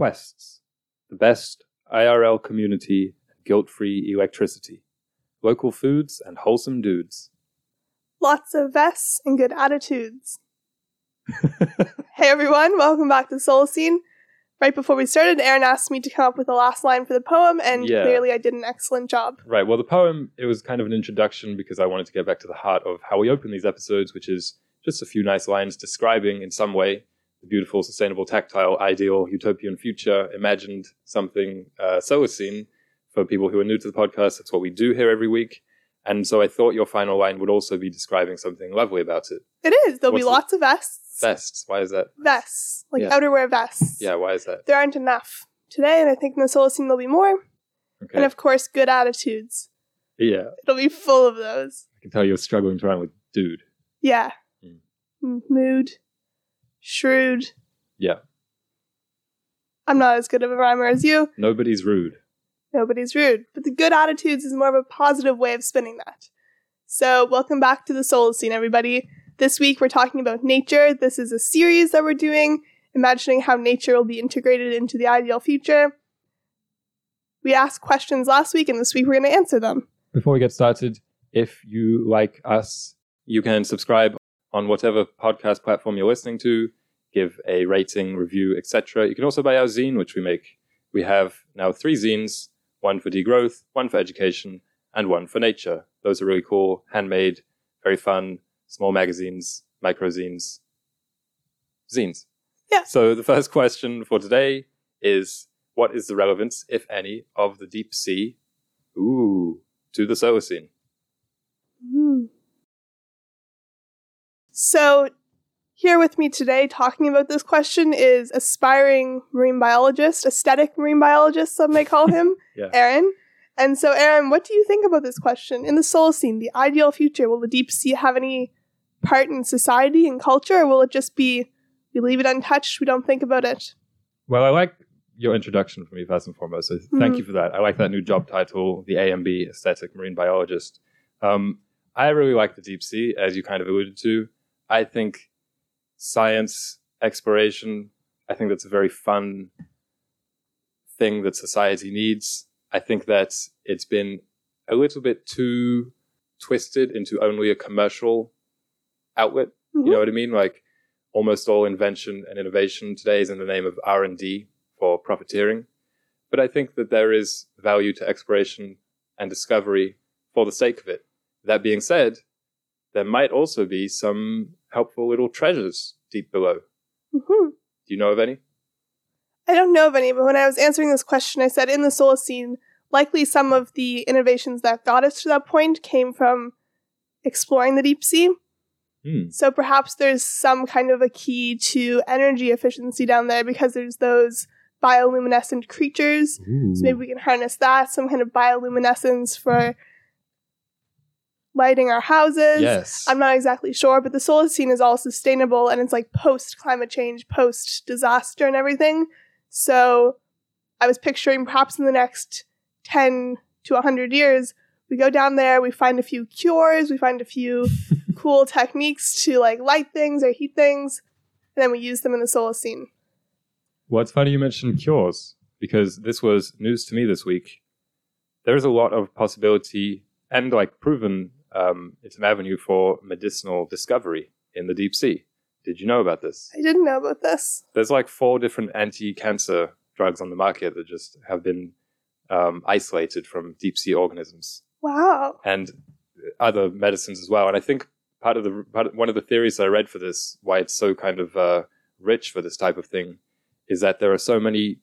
Quests, the best IRL community and guilt free electricity, local foods and wholesome dudes. Lots of vests and good attitudes. hey everyone, welcome back to Solacene. Right before we started, Aaron asked me to come up with the last line for the poem, and Yeah. clearly I did an excellent job. Right. Well, the poem, it was kind of an introduction because I wanted to get back to the heart of how we open these episodes, which is just a few nice lines describing in some way the beautiful, sustainable, tactile, ideal, utopian future, imagined something uh, Solacene for people who are new to the podcast. That's what we do here every week. And so I thought your final line would also be describing something lovely about it. It is. There'll be What's the- lots of vests. Vests. Why is that? Vests. Like Yeah. outerwear vests. Yeah, why is that? There aren't enough today, and I think in the Solacene there'll be more. Okay. And of course, good attitudes. yeah. It'll be full of those. I can tell you're struggling to rhyme with dude. Yeah. Mm. Mood. Shrewd. Yeah. I'm not as good of a rhymer as you. Nobody's rude. Nobody's rude. But the good attitudes is more of a positive way of spinning that. So, welcome back to the Solacene, everybody. This week we're talking about nature. This is a series that we're doing, imagining how nature will be integrated into the ideal future. We asked questions last week, and this week we're going to answer them. Before we get started, if you like us, you can subscribe on whatever podcast platform you're listening to, give a rating, review, etc. You can also buy our zine, which we make. We have now three zines one for degrowth, one for education, and one for nature. Those are really cool, handmade, very fun, small magazines, microzines, zines. zines. Yeah. So the first question for today is what is the relevance, if any, of the deep sea? Ooh, to the Solacene. Hmm. So, here with me today talking about this question is aspiring marine biologist, aesthetic marine biologist, some may call him, Yeah. Aaron. And so, Aaron, what do you think about this question? In the Solacene, the ideal future, will the deep sea have any part in society and culture, or will it just be we leave it untouched, we don't think about it? Well, I like your introduction for me first and foremost. So thank Mhm. you for that. I like that new job title, the AMB Aesthetic Marine Biologist. Um, I really like the deep sea, as you kind of alluded to. I think science exploration. I think that's a very fun thing that society needs. I think that it's been a little bit too twisted into only a commercial outlet. Mhm. You know what I mean? Like almost all invention and innovation today is in the name of R&D for profiteering. But I think that there is value to exploration and discovery for the sake of it. That being said, there might also be some helpful little treasures deep below. Mhm. Do you know of any? I don't know of any, but when I was answering this question, I said in the Solacene, likely some of the innovations that got us to that point came from exploring the deep sea. Hmm. So perhaps there's some kind of a key to energy efficiency down there because there's those bioluminescent creatures. So maybe we can harness that, some kind of bioluminescence for lighting our houses. Yes. I'm not exactly sure, but the Solacene is all sustainable and it's like post climate change, post disaster, and everything. So I was picturing perhaps in the next 10 to 100 years, we go down there, we find a few cures, we find a few cool techniques to like light things or heat things, and then we use them in the Solacene. Well, it's funny you mentioned cures because this was news to me this week. There is a lot of possibility and like proven um, it's an avenue for medicinal discovery in the deep sea. Did you know about this? I didn't know about this. There's like four different anti-cancer drugs on the market that just have been um, isolated from deep sea organisms Wow. and other medicines as well. And I think part of the part of, one of the theories I read for this, why it's so kind of uh, rich for this type of thing, is that there are so many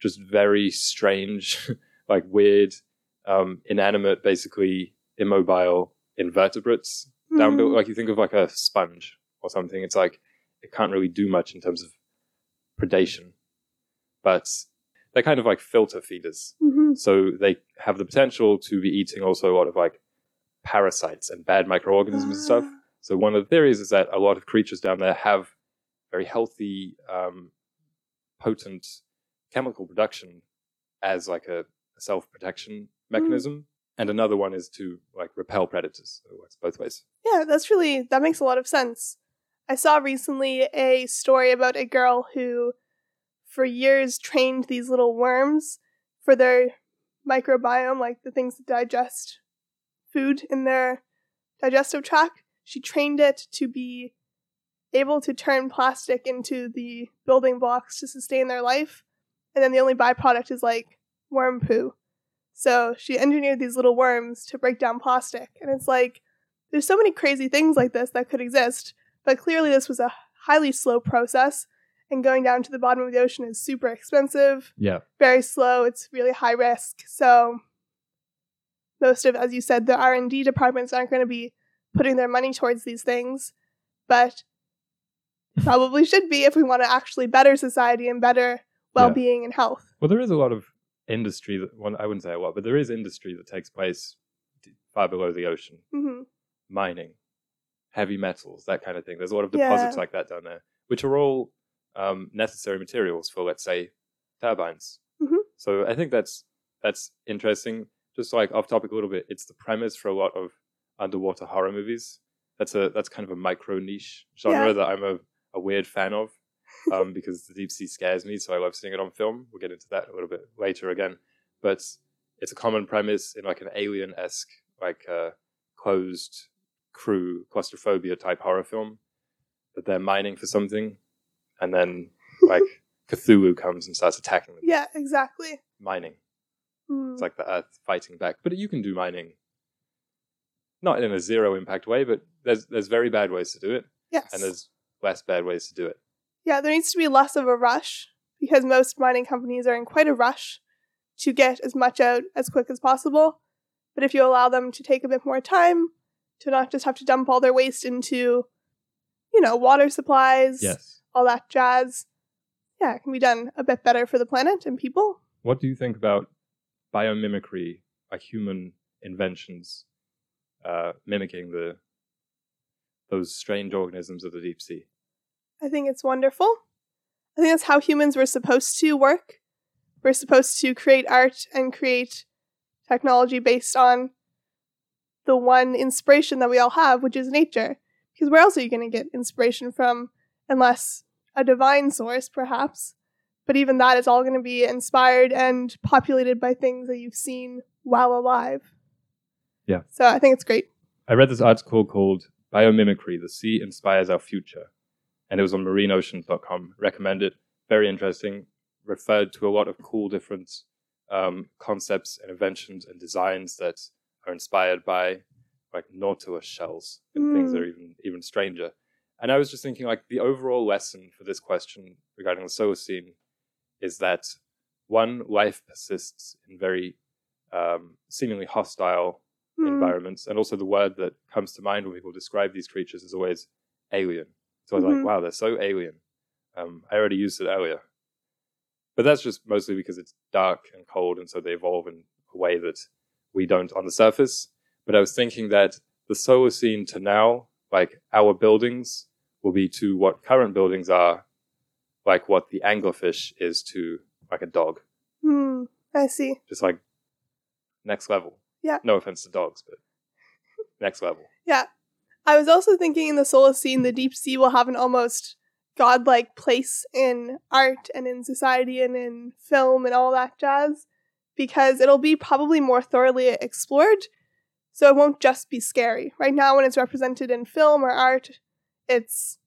just very strange, like weird, um, inanimate, basically immobile invertebrates down Hmm. below. Like you think of like a sponge or something. It's like it can't really do much in terms of predation, but they're kind of like filter feeders. Mhm. So they have the potential to be eating also a lot of like parasites and bad microorganisms and stuff. Ah. So one of the theories is that a lot of creatures down there have very healthy, um, potent chemical production as like a, a self protection mechanism. And another one is to like repel predators. So it works both ways. Yeah, that's really that makes a lot of sense. I saw recently a story about a girl who for years trained these little worms for their microbiome, like the things that digest food in their digestive tract. She trained it to be able to turn plastic into the building blocks to sustain their life. And then the only byproduct is like worm poo. So she engineered these little worms to break down plastic. And it's like, there's so many crazy things like this that could exist. But clearly, this was a highly slow process. And going down to the bottom of the ocean is super expensive, Yeah. very slow. It's really high risk. So most of, as you said, the R and D departments aren't going to be putting their money towards these things, but probably should be if we want to actually better society and better well-being and health. Well, there is a lot of industry that, well, I wouldn't say a lot, but there is industry that takes place far below the ocean. hmm Mining, heavy metals, that kind of thing. There's a lot of deposits Yeah. like that down there, which are all um, necessary materials for, let's say, turbines. Mhm. So I think that's that's interesting. Just like off topic a little bit, it's the premise for a lot of underwater horror movies. That's a that's kind of a micro niche genre Yeah. that I'm a, a weird fan of um, because the deep sea scares me, so I love seeing it on film. We'll get into that a little bit later again, but it's a common premise in like an alien esque, like uh, closed crew claustrophobia type horror film that they're mining for something, and then like Cthulhu comes and starts attacking them. Yeah, exactly. Mining. Mm. It's like the Earth fighting back, but you can do mining. Not in a zero impact way, but there's there's very bad ways to do it, yes. and there's less bad ways to do it. Yeah, there needs to be less of a rush because most mining companies are in quite a rush to get as much out as quick as possible. But if you allow them to take a bit more time, to not just have to dump all their waste into, you know, water supplies, Yes. all that jazz, yeah, it can be done a bit better for the planet and people. What do you think about biomimicry, like human inventions, uh, mimicking the those strange organisms of the deep sea? I think it's wonderful. I think that's how humans were supposed to work. We're supposed to create art and create technology based on the one inspiration that we all have, which is nature. Because where else are you going to get inspiration from unless a divine source, perhaps? But even that is all going to be inspired and populated by things that you've seen while alive. Yeah. So I think it's great. I read this article called Biomimicry: The Sea Inspires Our Future, and it was on marineoceans.com. Recommend it. Very interesting. Referred to a lot of cool different um, concepts and inventions and designs that are inspired by like nautilus shells and things that are even even stranger. And I was just thinking, like the overall lesson for this question regarding the Solacene is that one life persists in very um, seemingly hostile Hmm. environments. And also the word that comes to mind when people describe these creatures is always alien. So I was Mhm. like, wow, they're so alien. Um, I already used it earlier. But that's just mostly because it's dark and cold, and so they evolve in a way that we don't on the surface. But I was thinking that the Solacene to now, like our buildings, will be to what current buildings are, like what the anglerfish is to like a dog. Hmm. I see. Just like next level. Yeah. No offense to dogs, but next level. Yeah. I was also thinking in the Solacene, the deep sea will have an almost godlike place in art and in society and in film and all that jazz because it'll be probably more thoroughly explored. So it won't just be scary. Right now, when it's represented in film or art, it's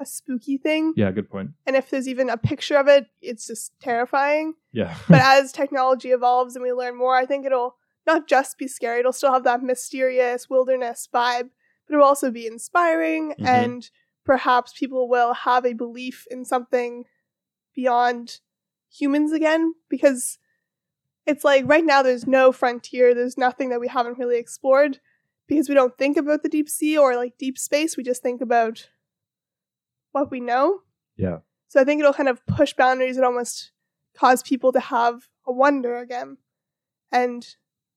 a spooky thing. Yeah, good point. And if there's even a picture of it, it's just terrifying. Yeah. But as technology evolves and we learn more, I think it'll not just be scary, it'll still have that mysterious wilderness vibe, but it will also be inspiring Mhm. and perhaps people will have a belief in something beyond humans again because it's like right now there's no frontier, there's nothing that we haven't really explored because we don't think about the deep sea or like deep space, we just think about what we know. yeah. So I think it'll kind of push boundaries and almost cause people to have a wonder again. And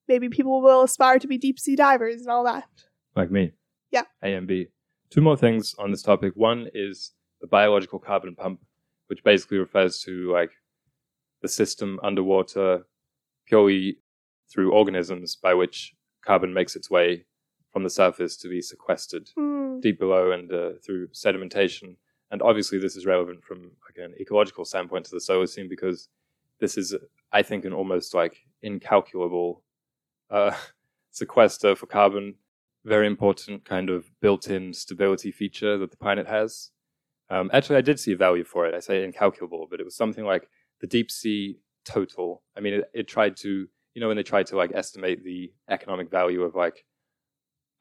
maybe people will aspire to be deep sea divers and all that. Like me. Yeah. A and B. Two more things on this topic. One is the biological carbon pump, which basically refers to like the system underwater purely through organisms by which carbon makes its way from the surface to be sequestered Hmm. deep below and uh, through sedimentation And obviously, this is relevant from like an ecological standpoint to the Solacene because this is, I think, an almost like incalculable uh, sequester for carbon. Very important kind of built-in stability feature that the planet has. Um, actually, I did see a value for it. I say incalculable, but it was something like the deep sea total. I mean, it, it tried to, you know, when they tried to like estimate the economic value of like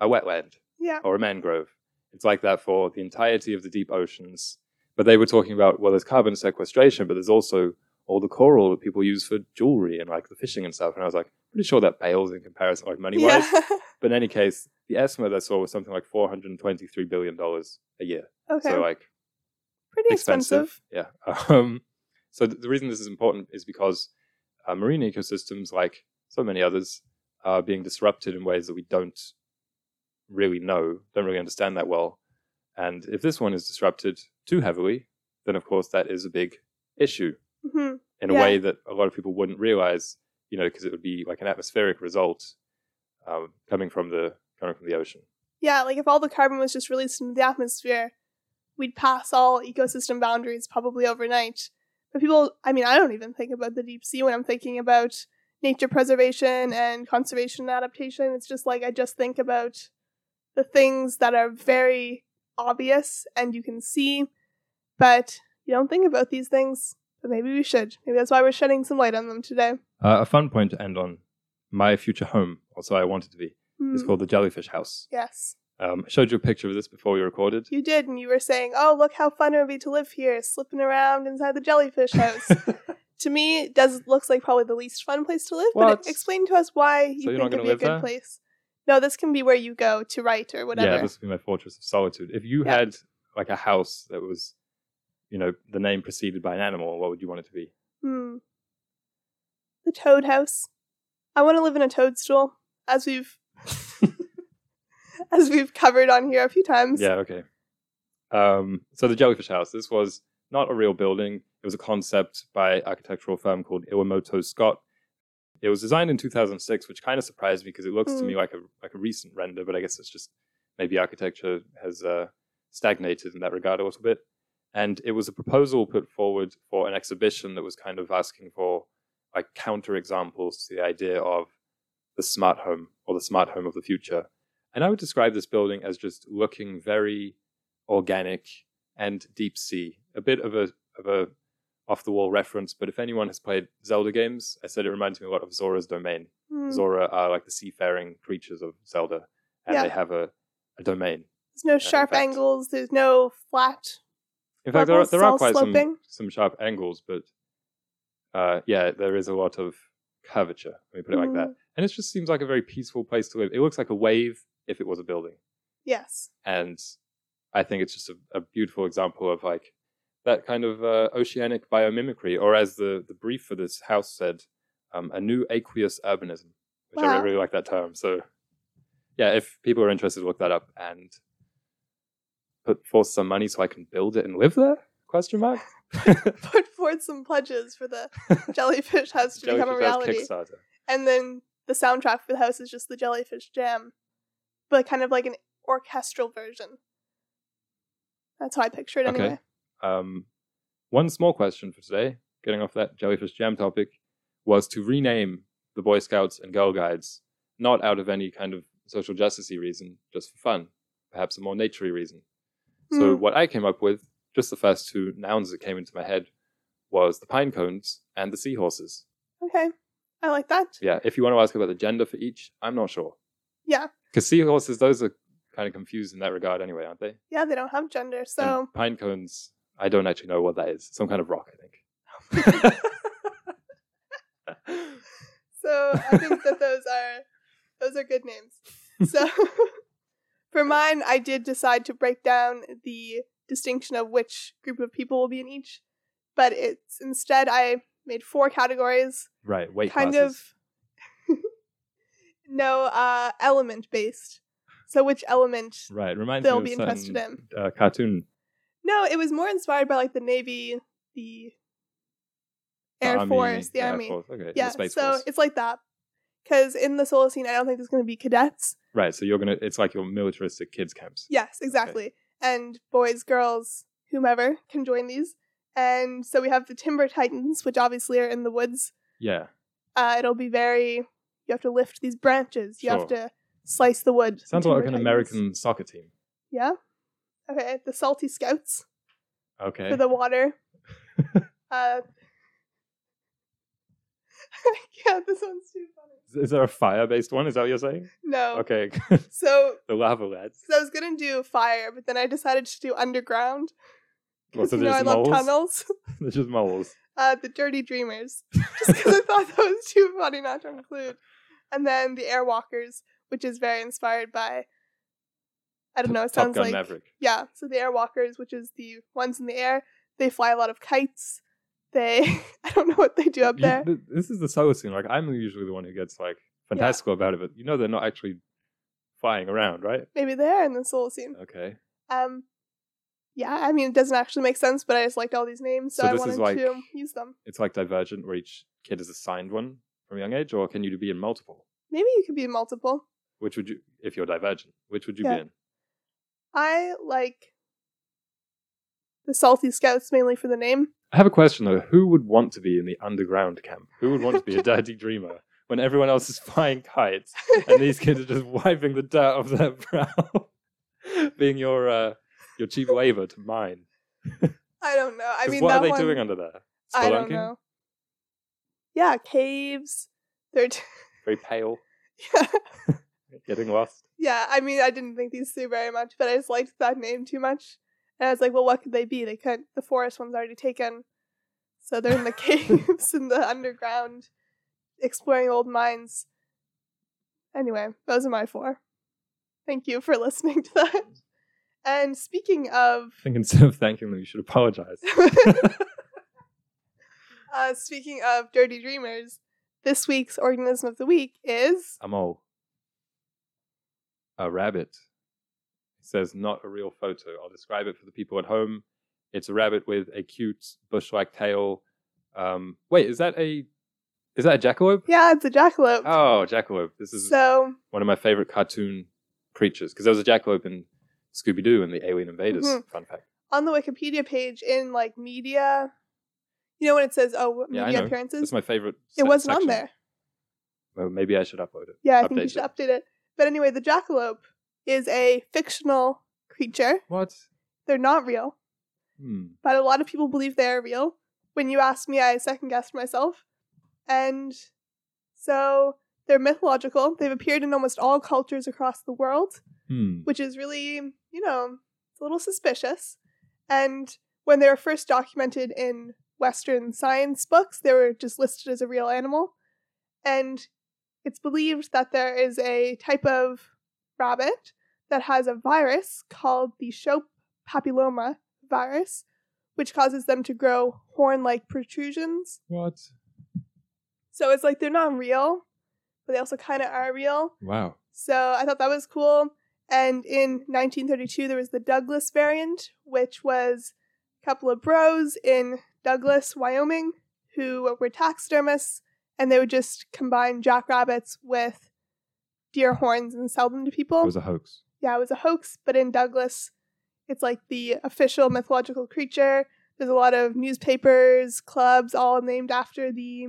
a wetland Yeah. or a mangrove. It's like that for the entirety of the deep oceans. But they were talking about, well, there's carbon sequestration, but there's also all the coral that people use for jewelry and like the fishing and stuff. And I was like, pretty sure that pales in comparison, like money wise. Yeah. But in any case, the estimate I saw was something like $423 billion a year. okay. So, like, Pretty expensive. Yeah. Um, so th- the reason this is important is because uh, marine ecosystems, like so many others, are being disrupted in ways that we don't really know, don't really understand that well. And if this one is disrupted too heavily, then of course that is a big issue hmm in a Yeah. way that a lot of people wouldn't realize, you know, because it would be like an atmospheric result um, coming from the coming from the ocean. Yeah, like if all the carbon was just released into the atmosphere, we'd pass all ecosystem boundaries probably overnight. But people, I mean, I don't even think about the deep sea when I'm thinking about nature preservation and conservation and adaptation. It's just like I just think about the things that are very obvious and you can see, but you don't think about these things. But maybe we should. Maybe that's why we're shedding some light on them today. Uh, a fun point to end on. My future home, or so I want it to be, is Hmm, called the Jellyfish House. Yes. Um, I showed you a picture of this before we recorded. You did, and you were saying, "Oh, look how fun it would be to live here, slipping around inside the jellyfish house." to me, it does looks like probably the least fun place to live. But explain to us why you So think it'd be a good there? place. No, this can be where you go to write or whatever. Yeah, this would be my fortress of solitude. If you Yeah. had like a house that was, you know, the name preceded by an animal, what would you want it to be? Hmm. The Toad House. I want to live in a toadstool, as we've as we've covered on here a few times. Yeah, okay. Um, so the Jellyfish House. This was not a real building. It was a concept by architectural firm called Iwamoto Scott. It was designed in 2006, which kind of surprised me because it looks to Mm. me like a like a recent render, but I guess it's just maybe architecture has uh, stagnated in that regard a little bit. And it was a proposal put forward for an exhibition that was kind of asking for like counter examples to the idea of the smart home or the smart home of the future. And I would describe this building as just looking very organic and deep sea. A bit of a of a off the wall reference, but if anyone has played Zelda games, I said it reminds me a lot of Zora's domain. Hmm. Zora are like the seafaring creatures of Zelda, and Yeah. they have a, a domain. There's no sharp angles. There's no flat. In fact, there are, there are quite some, sloping. some sharp angles, but uh, yeah, there is a lot of curvature. Let me put it like that. And it just seems like a very peaceful place to live. It looks like a wave if it was a building. Yes. and I think it's just a, a beautiful example of like that kind of uh, oceanic biomimicry, or as the the brief for this house said, um, a new aqueous urbanism, which I Wow. really, really like that term. So, yeah, if people are interested, look that up and put forth some money so I can build it and live there? Question mark. Put forth some pledges for the jellyfish house to become a reality. Kickstarter. And then the soundtrack for the house is just the jellyfish jam, but kind of like an orchestral version. That's how I picture it Okay. anyway. Um, one small question for today, getting off that jellyfish jam topic, was to rename the Boy Scouts and Girl Guides, not out of any kind of social justice reason, just for fun, perhaps a more naturey reason. So Hmm. what I came up with, just the first two nouns that came into my head, was the pine cones and the seahorses. Okay, I like that. Yeah, if you want to ask about the gender for each, I'm not sure. Yeah, Because seahorses, those are kind of confused in that regard anyway, aren't they? yeah, they don't have gender, so And pine cones, I don't actually know what that is. Some kind of rock, I think. so I think that those are those are good names. So for mine, I did decide to break down the distinction of which group of people will be in each, but it's instead I made four categories, right, weight kind classes. of no uh, element based. So which element? Right, reminds they'll me be of interested certain, Uh, cartoon. No, it was more inspired by like the Navy, the Air Army, Force, the Air Army. Force, Okay, Yeah, so Force. it's like that. Because in the Solacene, I don't think there's going to be cadets. Right, so you're gonna. It's like your militaristic kids camps. Yes, exactly. And boys, girls, whomever can join these. And so we have the Timber Titans, which obviously are in the woods. Yeah. Uh, it'll be very, you have to lift these branches, you have to slice the wood. Sounds like an. American soccer team. Yeah. Okay, the Salty Scouts Okay. for the water. uh, yeah, this one's too funny. Is there a fire-based one? Is that what you're saying? No. Okay. So, the lava lads. so I was gonna do fire, but then I decided to do underground. Well, so you know there's I love moles? tunnels. They're just moles. Uh, the Dirty Dreamers, just because I thought that was too funny not to include. And then the Airwalkers, which is very inspired by. I don't know. It Top sounds Gun like Maverick. yeah. So the Airwalkers, which is the ones in the air, they fly a lot of kites. They I don't know what they do up You- there. th- this is the Solacene. Like I'm usually the one who gets like fantastical about it, but you know they're not actually flying around, right? Maybe they're in the Solacene. Okay. Um, yeah. I mean, it doesn't actually make sense, but I just liked all these names, so, So I wanted like- to use them. It's like Divergent, where each kid is assigned one from a young age, or can you be in multiple? Maybe you could be in multiple. Which would you, if you're Divergent, which would you Yeah. be in? I like the Salty Scouts mainly for the name. I have a question though. Who would want to be in the underground camp? Who would want to be a dirty dreamer when everyone else is flying kites and these kids are just wiping the dirt off their brow, being your uh, your cheap waiver to mine? I don't know. I mean, what are they one, doing under there? I don't know. Yeah, caves. They're t- Very pale, yeah. getting lost. yeah. I mean, I didn't think these through very much, but I just liked that name too much. And I was like, well, what could they be? They couldn't. The forest one's already taken, so they're in the caves in the underground, exploring old mines. Anyway, those are my four. Thank you for listening to that. And speaking of I think instead of thanking them, you should apologize. uh, speaking of dirty dreamers, this week's organism of the week is A mole. A rabbit. It says not a real photo. I'll describe it for the people at home. It's a rabbit with a cute bush-like tail. Um, wait, is that a is that a jackalope? yeah, it's a jackalope. Oh, jackalope. This is so one of my favorite cartoon creatures because there was a jackalope in Scooby Doo and the Alien Invaders. Mhm. Fun fact. on the Wikipedia page in like media, you know when it says oh Yeah, media know. appearances, It's my favorite. it wasn't on there. Well, maybe I should upload it. Yeah, I think you should it. update it. But anyway, the jackalope is a fictional creature. What? They're not real, Hmm. but a lot of people believe they are real. When you asked me, I second guessed myself. And so they're mythological. They've appeared in almost all cultures across the world. Hmm. which is really, you know, it's a little suspicious. And when they were first documented in Western science books, they were just listed as a real animal. And it's believed that there is a type of rabbit that has a virus called the Shope papilloma virus, which causes them to grow horn like protrusions. What? So it's like they're not real, but they also kind of are real. Wow. So I thought that was cool. And in 1932, there was the Douglas variant, which was a couple of bros in Douglas, Wyoming, who were taxidermists, and they would just combine jackrabbits with deer horns and sell them to people. It was a hoax. yeah, it was a hoax, but in Douglas, it's like the official mythological creature. There's a lot of newspapers, clubs, all named after the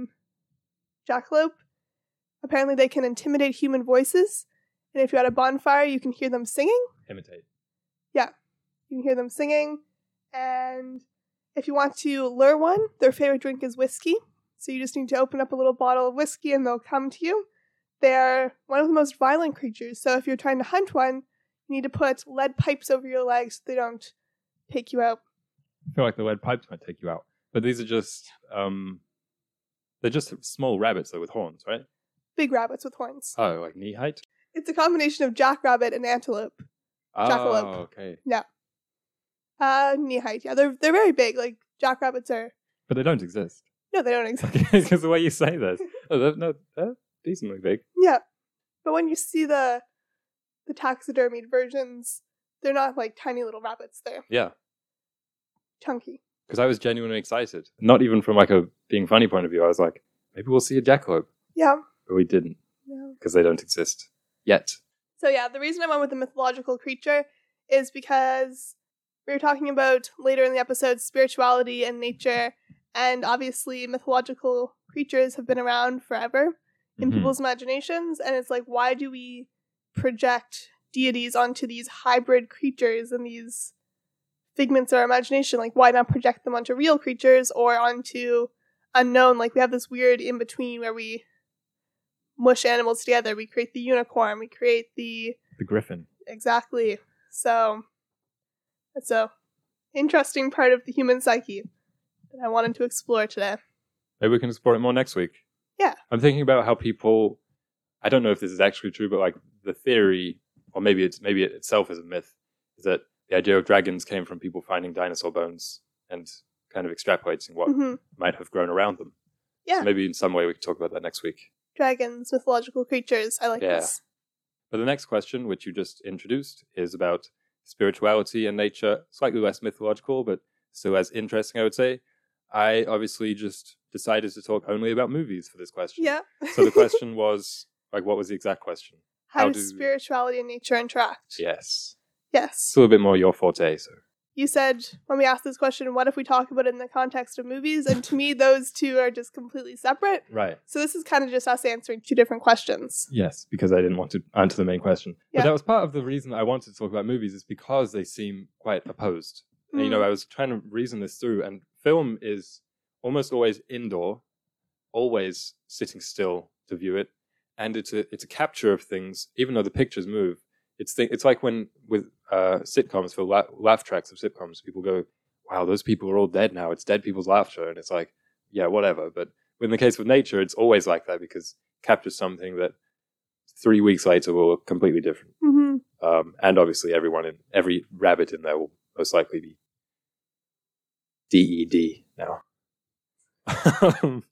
jackalope. Apparently, they can intimidate human voices, and if you're at a bonfire, you can hear them singing. Imitate. Yeah. You can hear them singing, and if you want to lure one, their favorite drink is whiskey. So you just need to open up a little bottle of whiskey, and they'll come to you. They are one of the most violent creatures. So if you're trying to hunt one, you need to put lead pipes over your legs so they don't take you out. I feel like the lead pipes might take you out. But these are just um they're just small rabbits though with horns, right? Big rabbits with horns. Oh, like knee height? It's a combination of jackrabbit and antelope. Jackalope. Oh, okay. Uh, knee height. Yeah, they're they're very big. Like jackrabbits are. But they don't exist. No, they don't exist. Because the way you say this. Oh, they're, no, they're decently big. Yeah, but when you see the the taxidermied versions, they're not like tiny little rabbits. They're Yeah. chunky. Because I was genuinely excited. Not even from like a being funny point of view. I was like, maybe we'll see a jackalope. Yeah. But we didn't, yeah. because they don't exist. Yet. So yeah, the reason I went with the mythological creature is because we were talking about later in the episode spirituality and nature, and obviously mythological creatures have been around forever in Mhm. people's imaginations, and it's like, why do we project deities onto these hybrid creatures and these figments of our imagination? Like, why not project them onto real creatures or onto unknown? Like, we have this weird in between where we mush animals together. We create the unicorn, we create the The Griffin. exactly. So that's a interesting part of the human psyche that I wanted to explore today. Maybe we can explore it more next week. Yeah. I'm thinking about how people. I don't know if this is actually true, but like the theory, or maybe it's maybe it itself is a myth, is that the idea of dragons came from people finding dinosaur bones and kind of extrapolating what hmm might have grown around them. Yeah. So maybe in some way we could talk about that next week. Dragons, mythological creatures. I like Yeah. this. But the next question, which you just introduced, is about spirituality and nature, slightly less mythological, but still as interesting, I would say. I obviously just decided to talk only about movies for this question. Yeah. So the question was like, what was the exact question? How, how does do- spirituality and nature interact? Yes. Yes. It's a little bit more your forte. So You said when we asked this question, what if we talk about it in the context of movies? And to me, those two are just completely separate. right. So this is kind of just us answering two different questions. Yes, because I didn't want to answer the main question. Yeah. But that was part of the reason I wanted to talk about movies is because they seem quite opposed. And, you know, Mm. I was trying to reason this through, and film is almost always indoor, always sitting still to view it, and it's a it's a capture of things, even though the pictures move. It's th- it's like when with uh, sitcoms for la- laugh tracks of sitcoms, people go, "Wow, those people are all dead now. It's dead people's laughter," and it's like, yeah, whatever. But in the case with nature, it's always like that because it captures something that three weeks later will look completely different. hmm Um, and obviously, everyone in every rabbit in there will most likely be DED now.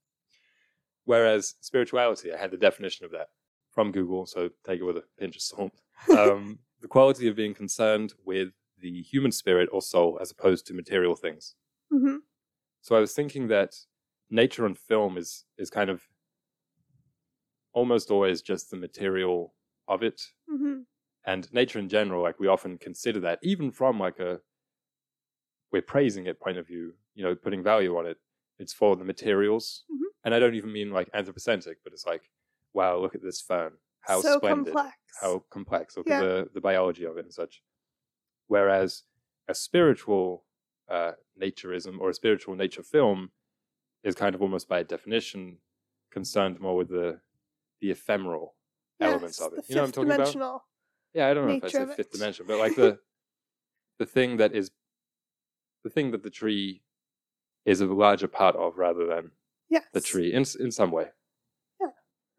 Whereas spirituality, I had the definition of that from Google, so take it with a pinch of salt. Um, the quality of being concerned with the human spirit or soul as opposed to material things. hmm So I was thinking that nature and film is is kind of almost always just the material of it hmm and nature in general like we often consider that even from like a we're praising it point of view you know putting value on it it's for the materials Mhm. and i don't even mean like anthropocentric but it's like wow look at this fern how so splendid complex. how complex look Yeah. at the, the biology of it and such whereas a spiritual uh, naturism or a spiritual nature film is kind of almost by definition concerned more with the the ephemeral elements of it you know what i'm talking about yeah, I don't know if I of fifth dimension, but like the the thing that is the thing that the tree is a larger part of rather than Yes. the tree in in some way.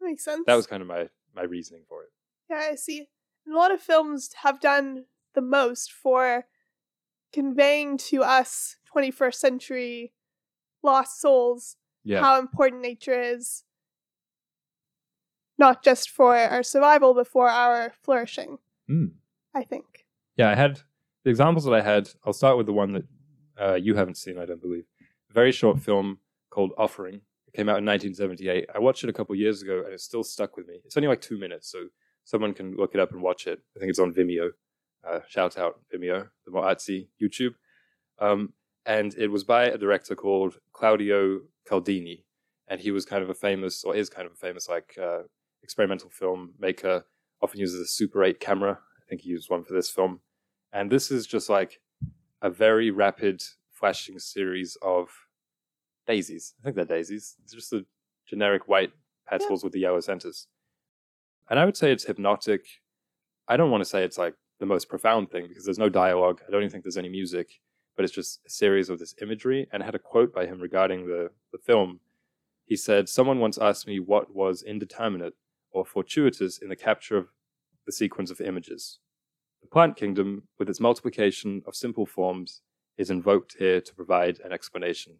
Makes sense. That was kind of my my reasoning for it. Yeah, I see. And a lot of films have done the most for conveying to us 21st century lost souls Yeah, how important nature is, not just for our survival, but for our flourishing, Hmm. I think. yeah. I had the examples that I had. I'll start with the one that uh, you haven't seen, I don't believe. A very short film called Offering. It came out in 1978. I watched it a couple years ago, and it still stuck with me. It's only like two minutes, so someone can look it up and watch it. I think it's on Vimeo. Uh, shout out Vimeo, the artsy YouTube. Um, and it was by a director called Claudio Caldini, and he was kind of a famous, or is kind of a famous, like uh, experimental filmmaker. Often uses a Super 8 camera. I think he used one for this film. And this is just like a very rapid flashing series of daisies. I think they're daisies. It's just the generic white petals with the yellow centers. And I would say it's hypnotic. I don't want to say it's like the most profound thing because there's no dialogue. I don't even think there's any music, but it's just a series of this imagery. And I had a quote by him regarding the, the film. He said, Someone once asked me what was indeterminate or fortuitous in the capture of the sequence of images. The plant kingdom, with its multiplication of simple forms, is invoked here to provide an explanation.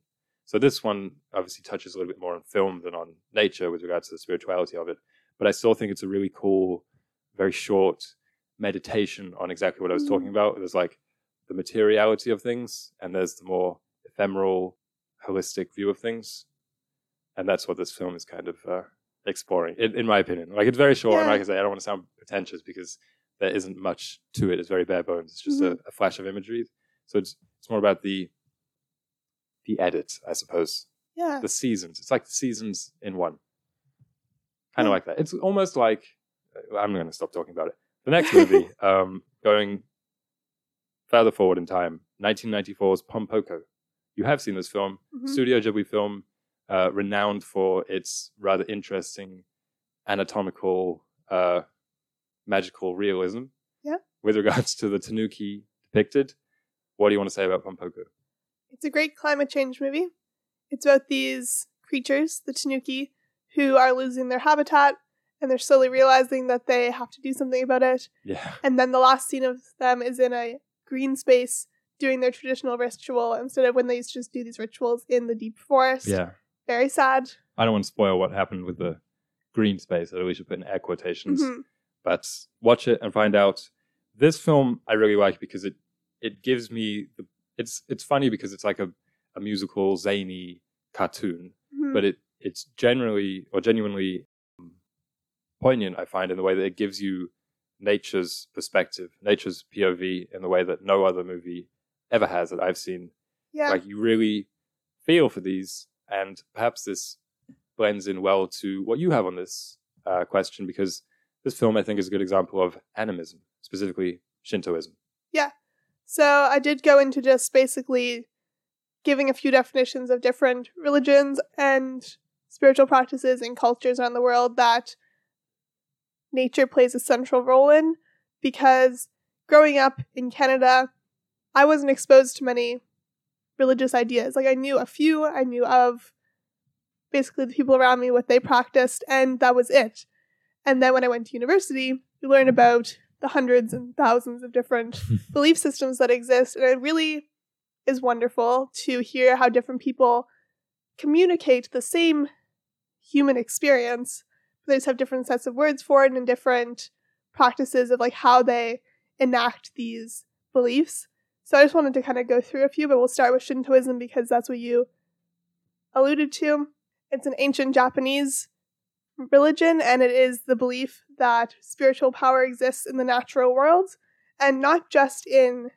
So this one obviously touches a little bit more on film than on nature with regards to the spirituality of it. But I still think it's a really cool, very short meditation on exactly what I was Mm. talking about. There's like the materiality of things, and there's the more ephemeral, holistic view of things. And that's what this film is kind of uh, exploring, in, in my opinion. Like it's very short, and like I say, I don't want to sound pretentious because there isn't much to it. It's very bare bones. It's just a, a flash of imagery. So it's it's more about the the edit, I suppose. Yeah. The seasons. It's like the seasons in one. Kind of Yeah. like that. It's almost like uh, I'm going to stop talking about it. The next movie, um, going further forward in time, 1994's Pompoko. You have seen this film, Mhm. Studio Ghibli film, uh, renowned for its rather interesting anatomical, uh, magical realism. Yeah. With regards to the Tanuki depicted, what do you want to say about Pompoko? It's a great climate change movie. It's about these creatures, the Tanuki, who are losing their habitat and they're slowly realizing that they have to do something about it. Yeah. And then the last scene of them is in a green space doing their traditional ritual instead of when they used to just do these rituals in the deep forest. Yeah. Very sad. I don't want to spoil what happened with the green space, so we should put in air quotations. Mhm. But watch it and find out. This film I really like because it it gives me the it's it's funny because it's like a, a musical zany cartoon, Mhm. but it it's generally or genuinely um, poignant. I find in the way that it gives you nature's perspective, nature's POV in the way that no other movie ever has that I've seen yeah. like you really feel for these and perhaps this blends in well to what you have on this uh, question because this film i think is a good example of animism specifically shintoism So I did go into just basically giving a few definitions of different religions and spiritual practices and cultures around the world that nature plays a central role in because growing up in Canada, I wasn't exposed to many religious ideas. Like I knew a few, I knew of basically the people around me, what they practiced, and that was it. And then when I went to university, we learned about the hundreds and thousands of different belief systems that exist. And it really is wonderful to hear how different people communicate the same human experience. They just have different sets of words for it and different practices of like how they enact these beliefs. So I just wanted to kind of go through a few, but we'll start with Shintoism because that's what you alluded to. It's an ancient Japanese religion, and it is the belief that spiritual power exists in the natural world and not just in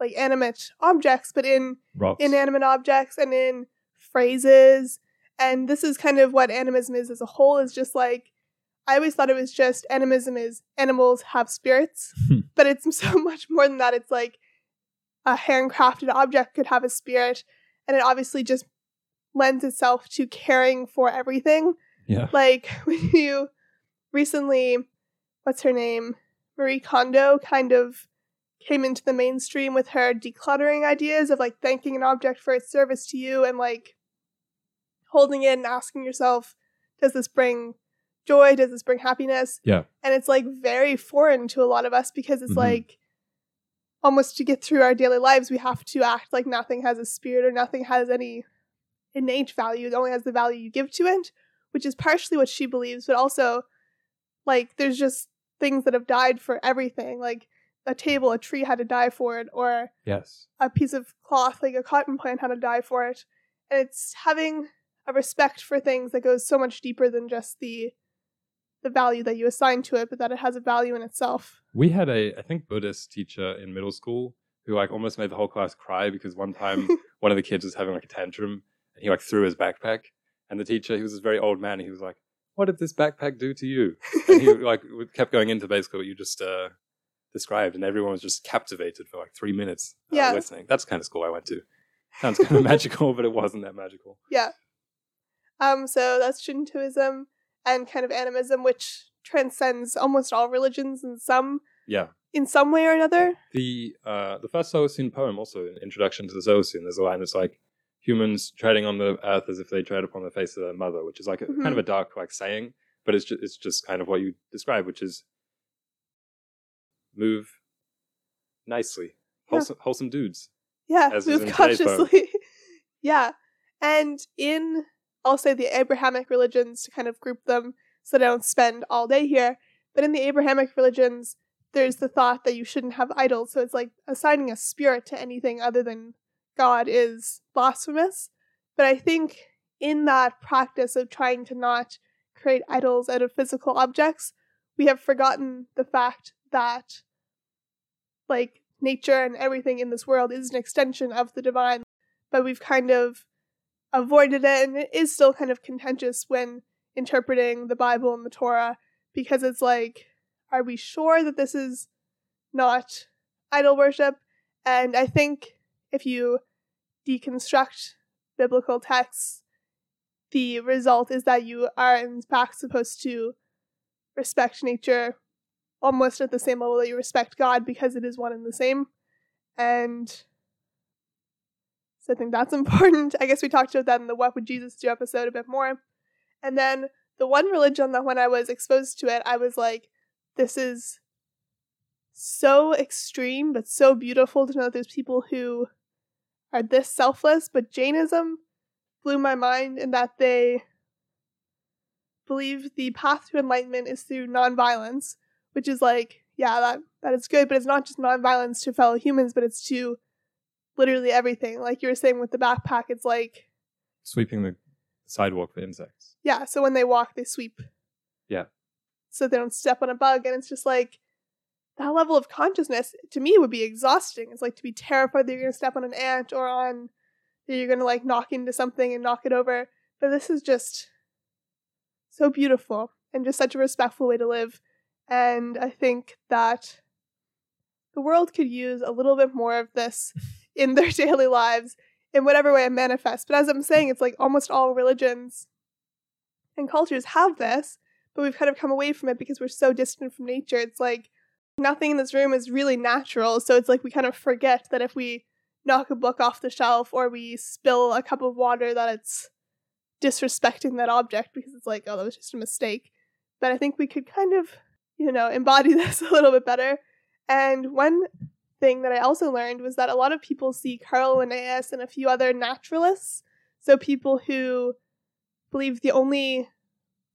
like animate objects, but in rocks inanimate objects and in phrases. And this is kind of what animism is as a whole is just like I always thought it was just animism is animals have spirits, hmm. but it's so much more than that. It's like a handcrafted object could have a spirit, and it obviously just lends itself to caring for everything. yeah Like when you recently, what's her name? Marie Kondo kind of came into the mainstream with her decluttering ideas of like thanking an object for its service to you and like holding it and asking yourself, does this bring joy? Does this bring happiness? Yeah. And it's like very foreign to a lot of us because it's Mhm. like almost to get through our daily lives, we have to act like nothing has a spirit or nothing has any innate value. It only has the value you give to it, which is partially what she believes, but also like there's just things that have died for everything. Like a table, a tree had to die for it, or yes a piece of cloth, like a cotton plant, had to die for it. And it's having a respect for things that goes so much deeper than just the the value that you assign to it, but that it has a value in itself. we had a i think buddhist teacher in middle school who like almost made the whole class cry because one time one of the kids was having like a tantrum he like threw his backpack and the teacher he was this very old man he was like what did this backpack do to you and he like kept going into basically what you just uh described and everyone was just captivated for like three minutes uh, Yeah. listening that's kind of school i went to sounds kind of magical but it wasn't that magical Yeah. Um, so that's Shintoism and kind of animism, which transcends almost all religions in some yeah in some way or another. the uh the first Zoroastrian poem also in introduction to the Zoroastrian there's a line that's like humans treading on the earth as if they tread upon the face of their mother which is like a, kind of mm-hmm. a dark like saying but it's just it's just kind of what you describe which is move nicely Yeah. wholesome, wholesome dudes Yeah, move consciously. yeah. And in I'll say the Abrahamic religions to kind of group them so I don't spend all day here. But in the Abrahamic religions, there's the thought that you shouldn't have idols. So it's like assigning a spirit to anything other than God is blasphemous. But I think in that practice of trying to not create idols out of physical objects, we have forgotten the fact that like nature and everything in this world is an extension of the divine, but we've kind of avoided it, and it is still kind of contentious when interpreting the Bible and the Torah because it's like, are we sure that this is not idol worship? And I think if you deconstruct biblical texts, the result is that you are in fact supposed to respect nature almost at the same level that you respect God because it is one and the same. And so I think that's important. I guess we talked about that in the What Would Jesus Do episode a bit more. And then the one religion that when I was exposed to it, I was like, this is so extreme, but so beautiful to know that there's people who are this selfless. But Jainism blew my mind in that they believe the path to enlightenment is through nonviolence, which is like, yeah, that that is good, but it's not just nonviolence to fellow humans, but it's to literally everything. Like you were saying with the backpack, it's like sweeping the sidewalk for insects. Yeah, so when they walk, they sweep. Yeah. So they don't step on a bug, and it's just like that level of consciousness to me would be exhausting. It's like to be terrified that you're going to step on an ant or on that you're going to like knock into something and knock it over. But this is just so beautiful and just such a respectful way to live. And I think that the world could use a little bit more of this in their daily lives in whatever way it manifests. But as I'm saying, it's like almost all religions and cultures have this, but we've kind of come away from it because we're so distant from nature. It's like nothing in this room is really natural. So it's like we kind of forget that if we knock a book off the shelf or we spill a cup of water, that it's disrespecting that object because it's like, oh, that was just a mistake. But I think we could kind of, you know, embody this a little bit better. And one thing that I also learned was that a lot of people see Carl Linnaeus and a few other naturalists, so people who believe the only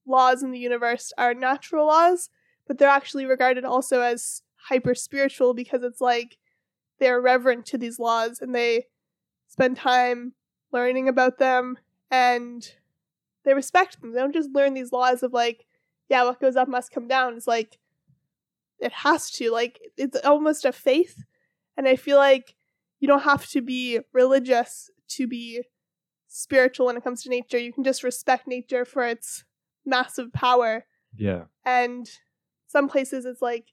laws in the universe are natural laws, but they're actually regarded also as hyper spiritual because it's like they're reverent to these laws and they spend time learning about them and they respect them. They don't just learn these laws of like, yeah, what goes up must come down. It's like it has to. Like it's almost a faith. And I feel like you don't have to be religious to be spiritual when it comes to nature. You can just respect nature for its massive power. Yeah. And some places it's like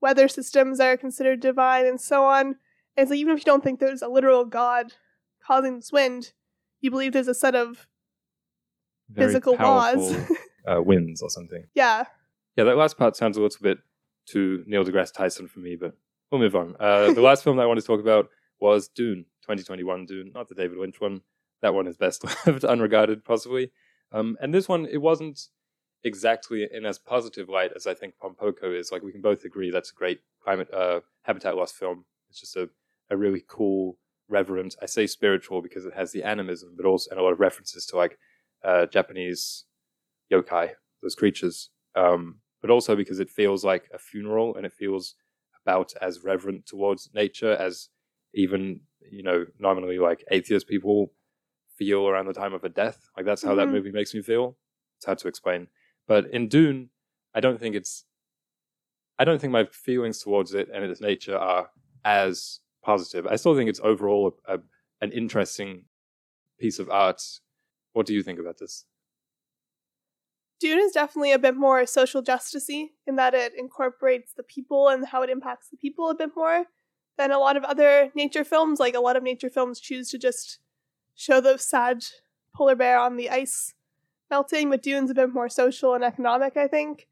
weather systems are considered divine and so on. And it's like even if you don't think there's a literal god causing this wind, you believe there's a set of Very physical laws. uh, winds or something. yeah. Yeah, that last part sounds a little bit too Neil deGrasse Tyson for me, but we'll move on. Uh, the last film that I want to talk about was Dune, 2021 Dune, not the David Lynch one. That one is best left unregarded, possibly. Um, and this one, it wasn't exactly in as positive light as I think Pom Poko is. Like we can both agree that's a great climate uh, habitat loss film. It's just a, a really cool, reverent. I say spiritual because it has the animism, but also and a lot of references to like uh, Japanese yokai, those creatures. Um, but also because it feels like a funeral and it feels about as reverent towards nature as even you know nominally like atheist people feel around the time of a death. Like that's how that Mhm. movie makes me feel. It's hard to explain. But in Dune, I don't think it's. I don't think my feelings towards it and its nature are as positive. I still think it's overall a, a, an interesting piece of art. What do you think about this? Dune is definitely a bit more social justicey in that it incorporates the people and how it impacts the people a bit more than a lot of other nature films. Like a lot of nature films choose to just show the sad polar bear on the ice melting, but Dune's a bit more social and economic, I think.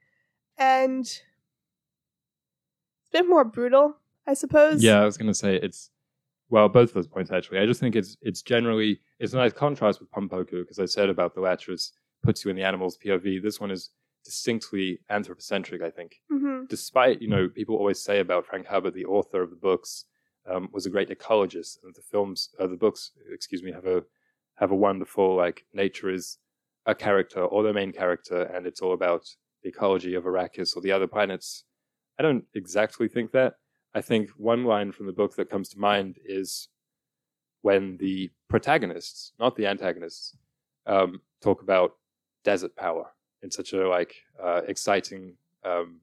And it's a bit more brutal, I suppose. Yeah, I was going to say it's well, both of those points actually. I just think it's it's generally it's a nice contrast with Pom Poko because I said about the Latchers puts you in the animal's POV. This one is distinctly anthropocentric. I think, hmm despite you know people always say about Frank Herbert, the author of the books, um, was a great ecologist, and the films, uh, the books, excuse me, have a have a wonderful like nature is a character or the main character, and it's all about the ecology of Arrakis or the other planets. I don't exactly think that. I think one line from the book that comes to mind is when the protagonists, not the antagonists, um, talk about desert power in such a like uh, exciting um,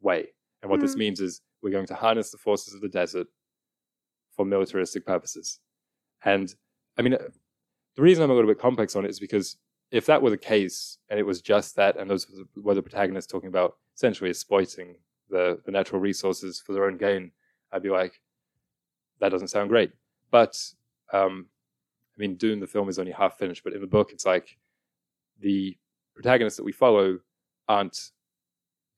way. And what this Mhm. means is we're going to harness the forces of the desert for militaristic purposes. And I mean, uh, the reason I'm a little bit complex on it is because if that were the case and it was just that, and those were the protagonists talking about essentially exploiting the, the natural resources for their own gain, I'd be like, that doesn't sound great. But um, I mean, Dune, the film is only half finished, but in the book, it's like the protagonists that we follow aren't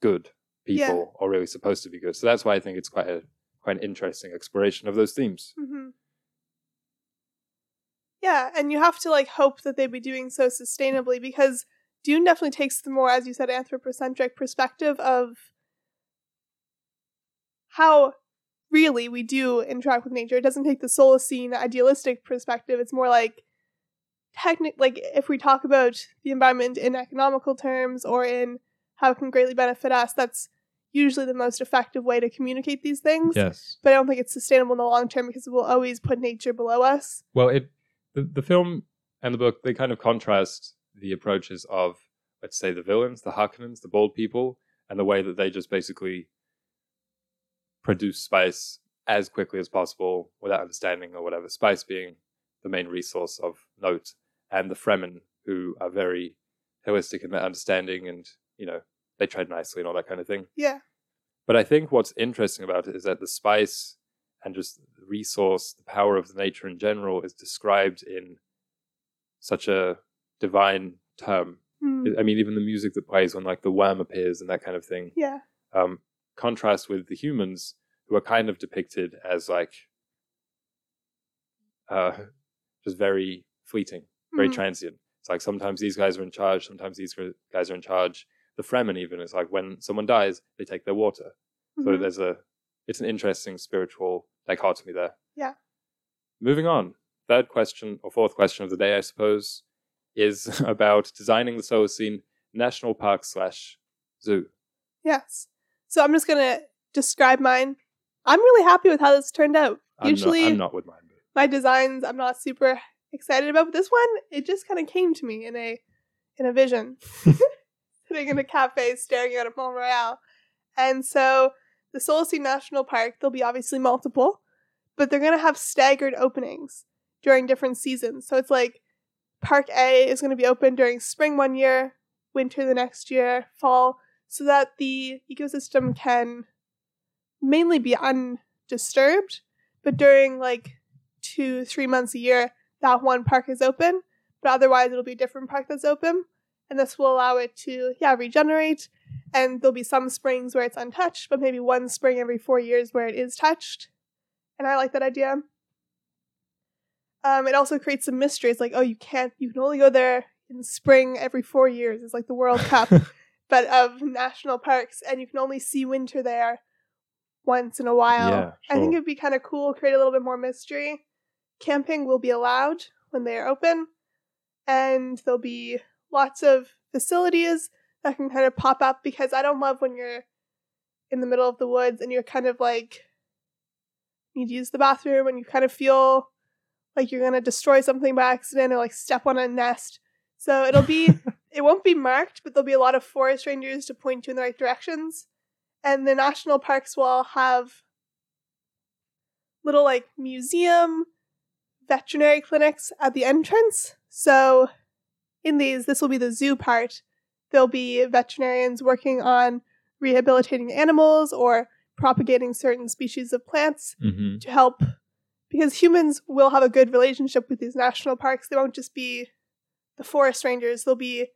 good people Yeah. or really supposed to be good. So that's why I think it's quite a quite an interesting exploration of those themes. hmm Yeah, and you have to like hope that they'd be doing so sustainably because Dune definitely takes the more, as you said, anthropocentric perspective of how really we do interact with nature. It doesn't take the Solacene idealistic perspective. It's more like technic like if we talk about the environment in economical terms or in how it can greatly benefit us, that's usually the most effective way to communicate these things Yes. but I don't think it's sustainable in the long term because it will always put nature below us. Well, it the, the film and the book they kind of contrast the approaches of let's say the villains, the Harkonnens, the bald people, and the way that they just basically produce spice as quickly as possible without understanding or whatever. Spice being the main resource of note, and the Fremen who are very holistic in their understanding and you know they tread nicely and all that kind of thing. Yeah. But I think what's interesting about it is that the spice and just the resource, the power of the nature in general, is described in such a divine term. Hmm. I mean, even the music that plays when like the worm appears and that kind of thing. Yeah. Um, contrast with the humans who are kind of depicted as like uh, just very fleeting, very Mhm. transient. It's like sometimes these guys are in charge, sometimes these guys are in charge. The Fremen even is like when someone dies, they take their water. So Mhm. there's a it's an interesting spiritual dichotomy there. Yeah. Moving on. Third question or fourth question of the day, I suppose, is about designing the solar national park slash zoo. Yes. So I'm just gonna describe mine. I'm really happy with how this turned out. I'm Usually, not, I'm not with mine. But my designs I'm not super excited about, but this one it just kind of came to me in a in a vision, sitting in a cafe staring out at Mont Royal, and so the Solacene National Park there'll be obviously multiple, but they're gonna have staggered openings during different seasons. So it's like Park A is gonna be open during spring one year, winter the next year, fall, so that the ecosystem can mainly be undisturbed. But during like two, three months a year, that one park is open, but otherwise it'll be a different park that's open. And this will allow it to, yeah, regenerate. And there'll be some springs where it's untouched, but maybe one spring every four years where it is touched. And I like that idea. Um, it also creates some mystery. It's like, oh, you can't, you can only go there in spring every four years. It's like the World Cup, but of national parks, and you can only see winter there once in a while. Yeah, I think it'd be kind of cool, create a little bit more mystery. Camping will be allowed when they are open, and there'll be lots of facilities that can kind of pop up because I don't love when you're in the middle of the woods and you're kind of like need to use the bathroom and you kind of feel like you're gonna destroy something by accident or like step on a nest. So it'll be it won't be marked, but there'll be a lot of forest rangers to point you in the right directions. And the national parks will all have little like museum veterinary clinics at the entrance. So in these, this will be the zoo part. There'll be veterinarians working on rehabilitating animals or propagating certain species of plants Mm-hmm. to help because humans will have a good relationship with these national parks. They won't just be the forest rangers, they'll be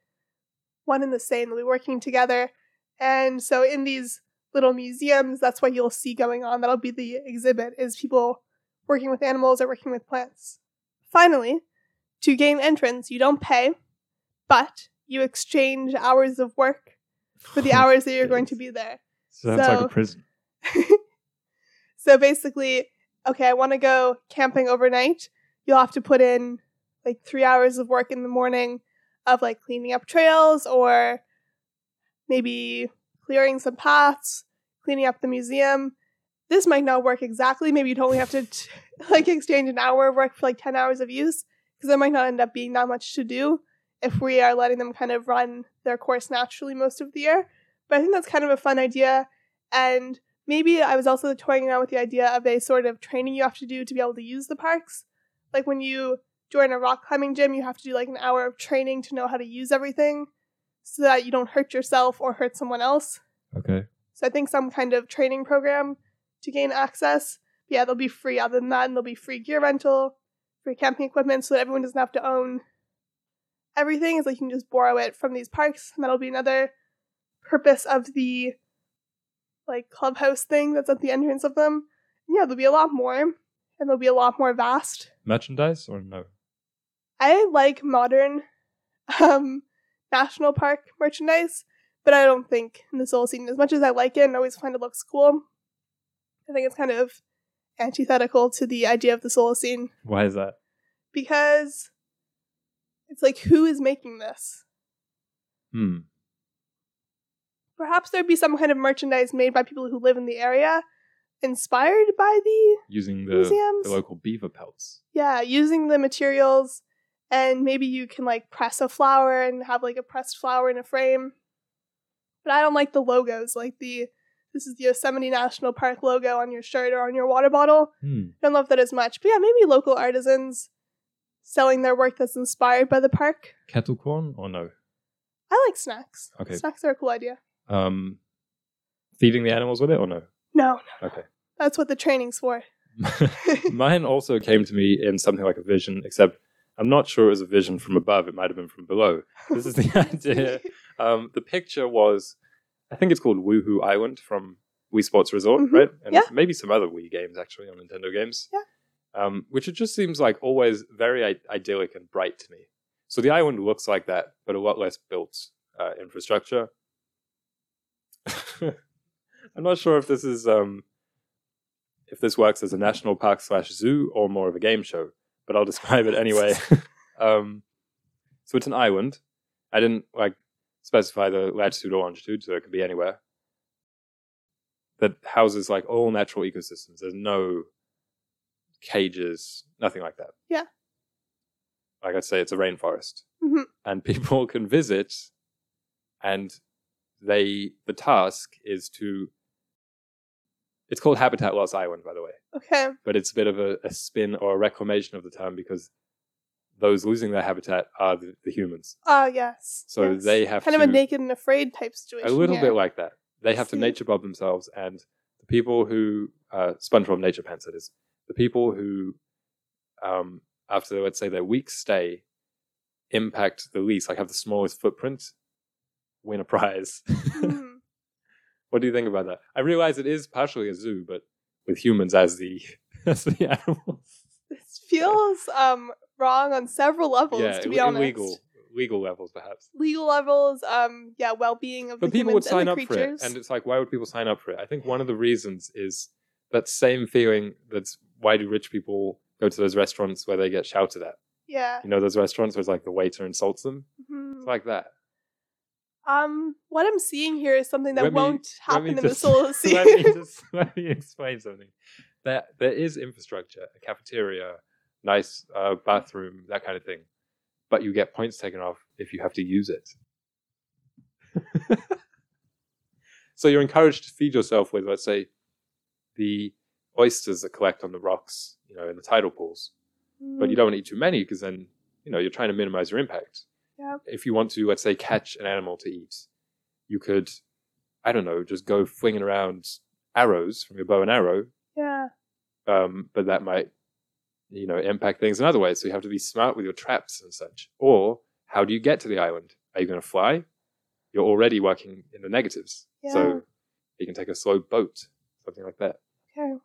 one and the same. They'll be working together. And so in these little museums, that's what you'll see going on. That'll be the exhibit is people working with animals or working with plants. Finally, to gain entrance, you don't pay, but you exchange hours of work for the hours that you're going to be there. Sounds like So- a prison. so basically, okay, I want to go camping overnight. You'll have to put in like three hours of work in the morning of like cleaning up trails or maybe clearing some paths, cleaning up the museum. This might not work exactly. Maybe you'd only have to t- like exchange an hour of work for like 10 hours of use because there might not end up being that much to do if we are letting them kind of run their course naturally most of the year. But I think that's kind of a fun idea. And maybe I was also toying around with the idea of a sort of training you have to do to be able to use the parks. Like when you join a rock climbing gym, you have to do like an hour of training to know how to use everything so that you don't hurt yourself or hurt someone else. Okay. So I think some kind of training program to gain access. Yeah, they'll be free other than that, and there'll be free gear rental, free camping equipment so that everyone doesn't have to own everything. is like you can just borrow it from these parks, and that'll be another purpose of the like clubhouse thing that's at the entrance of them. Yeah, there'll be a lot more, and they'll be a lot more vast. Merchandise or no? I like modern um, national park merchandise, but I don't think in the Solacene, as much as I like it and always find it looks cool, I think it's kind of antithetical to the idea of the Solacene. Why is that? because it's like, who is making this? Hmm. Perhaps there'd be some kind of merchandise made by people who live in the area, inspired by the Using the, museums. the local beaver pelts. Yeah, using the materials, and maybe you can like press a flower and have like a pressed flower in a frame. But I don't like the logos, like the this is the Yosemite National Park logo on your shirt or on your water bottle. Hmm. I don't love that as much. But yeah, maybe local artisans selling their work that's inspired by the park. Kettle corn or no? I like snacks. Okay. Snacks are a cool idea. Um, feeding the animals with it or no? No, Okay. that's what the training's for. Mine also came to me in something like a vision, except I'm not sure it was a vision from above. It might have been from below. This is the idea. Um, the picture was, I think it's called Wuhu Island from Wii Sports Resort, Mhm. right? And Yeah. maybe some other Wii games actually on Nintendo games. Yeah. Um, which it just seems like always very I- idyllic and bright to me. So the island looks like that, but a lot less built uh, infrastructure. I'm not sure if this is um, if this works as a national park slash zoo or more of a game show, but I'll describe it anyway. um, so it's an island. I didn't like specify the latitude or longitude, so it could be anywhere. That houses like all natural ecosystems. There's no cages, nothing like that. Yeah. Like I say, it's a rainforest, Mhm. and people can visit, and they the task is to. It's called Habitat Loss Island, by the way Okay. but it's a bit of a, a spin or a reclamation of the term because those losing their habitat are the, the humans. Ah, yes. So yes. they have kind to of a naked and afraid type situation. a little here. bit like that. They have to nature bob themselves, and the people who uh, SpongeBob Nature Pants it is the people who, um, after let's say their week stay, impact the least, like have the smallest footprint, win a prize. Hmm. what do you think about that? I realize it is partially a zoo, but with humans as the as the animals. This feels um wrong on several levels, yeah, to be honest. illegal legal levels perhaps. Legal levels, um, yeah, well being of But the people would sign up for it, creatures. and it's like, why would people sign up for it? I think one of the reasons is that same feeling. That's why do rich people go to those restaurants where they get shouted at? yeah. You know, those restaurants where it's like the waiter insults them. Mhm. It's like that. Um, what I'm seeing here is something that me- won't happen in the just- solar let me sea. just let me explain something. There, there is infrastructure, a cafeteria, nice uh, bathroom, that kind of thing. But you get points taken off if you have to use it. so you're encouraged to feed yourself with, let's say, the oysters that collect on the rocks, you know, in the tidal pools. But you don't want to eat too many because then, you know, you're trying to minimize your impact. Yeah. If you want to, let's say, catch an animal to eat, you could, I don't know, just go flinging around arrows from your bow and arrow yeah. um, but that might, you know, impact things in other ways. So you have to be smart with your traps and such. Or how do you get to the island? Are you going to fly? You're already working in the negatives, Yeah. so you can take a slow boat, something like that. Okay.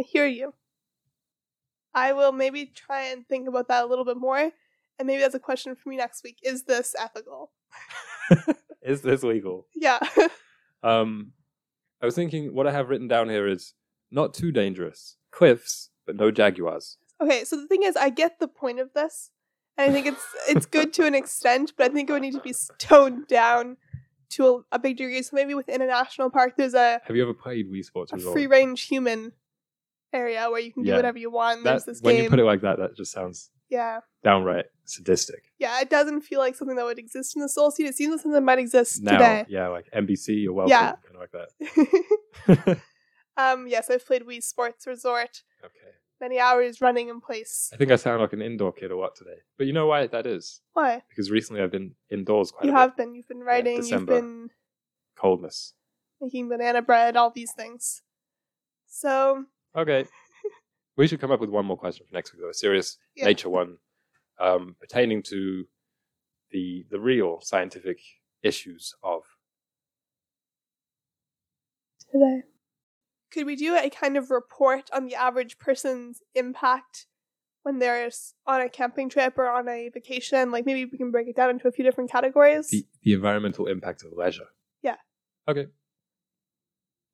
I hear you. I will maybe try and think about that a little bit more. And maybe that's a question for me next week. Is this ethical? Is this legal? Yeah. Um, I was thinking what I have written down here is not too dangerous. Cliffs, but no jaguars. okay, so the thing is I get the point of this. And I think it's it's good to an extent, but I think it would need to be toned down to a, a big degree. So maybe within a national park there's a, Have you ever played Wii Sports a free range human area where you can do Yeah. whatever you want. That- There's this when game. you put it like that, that just sounds Yeah. downright sadistic. Yeah, it doesn't feel like something that would exist in the Solacene. It seems like something that might exist Now, today. yeah, like NBC, you're welcome, Yeah. kind of like that. um, yes, I've played Wii Sports Resort. okay. Many hours running in place. I think I sound like an indoor kid or what today. But you know why that is? Why? Because recently I've been indoors quite You a have bit. been. You've been writing. you've December. been Coldness. making banana bread. All these things. So Okay. we should come up with one more question for next week, though. A serious Yeah. nature one um, pertaining to the the real scientific issues of today. Could we do a kind of report on the average person's impact when they're on a camping trip or on a vacation? Like maybe we can break it down into a few different categories. the, the environmental impact of leisure. Yeah. Okay.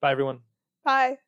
Bye, everyone. Bye.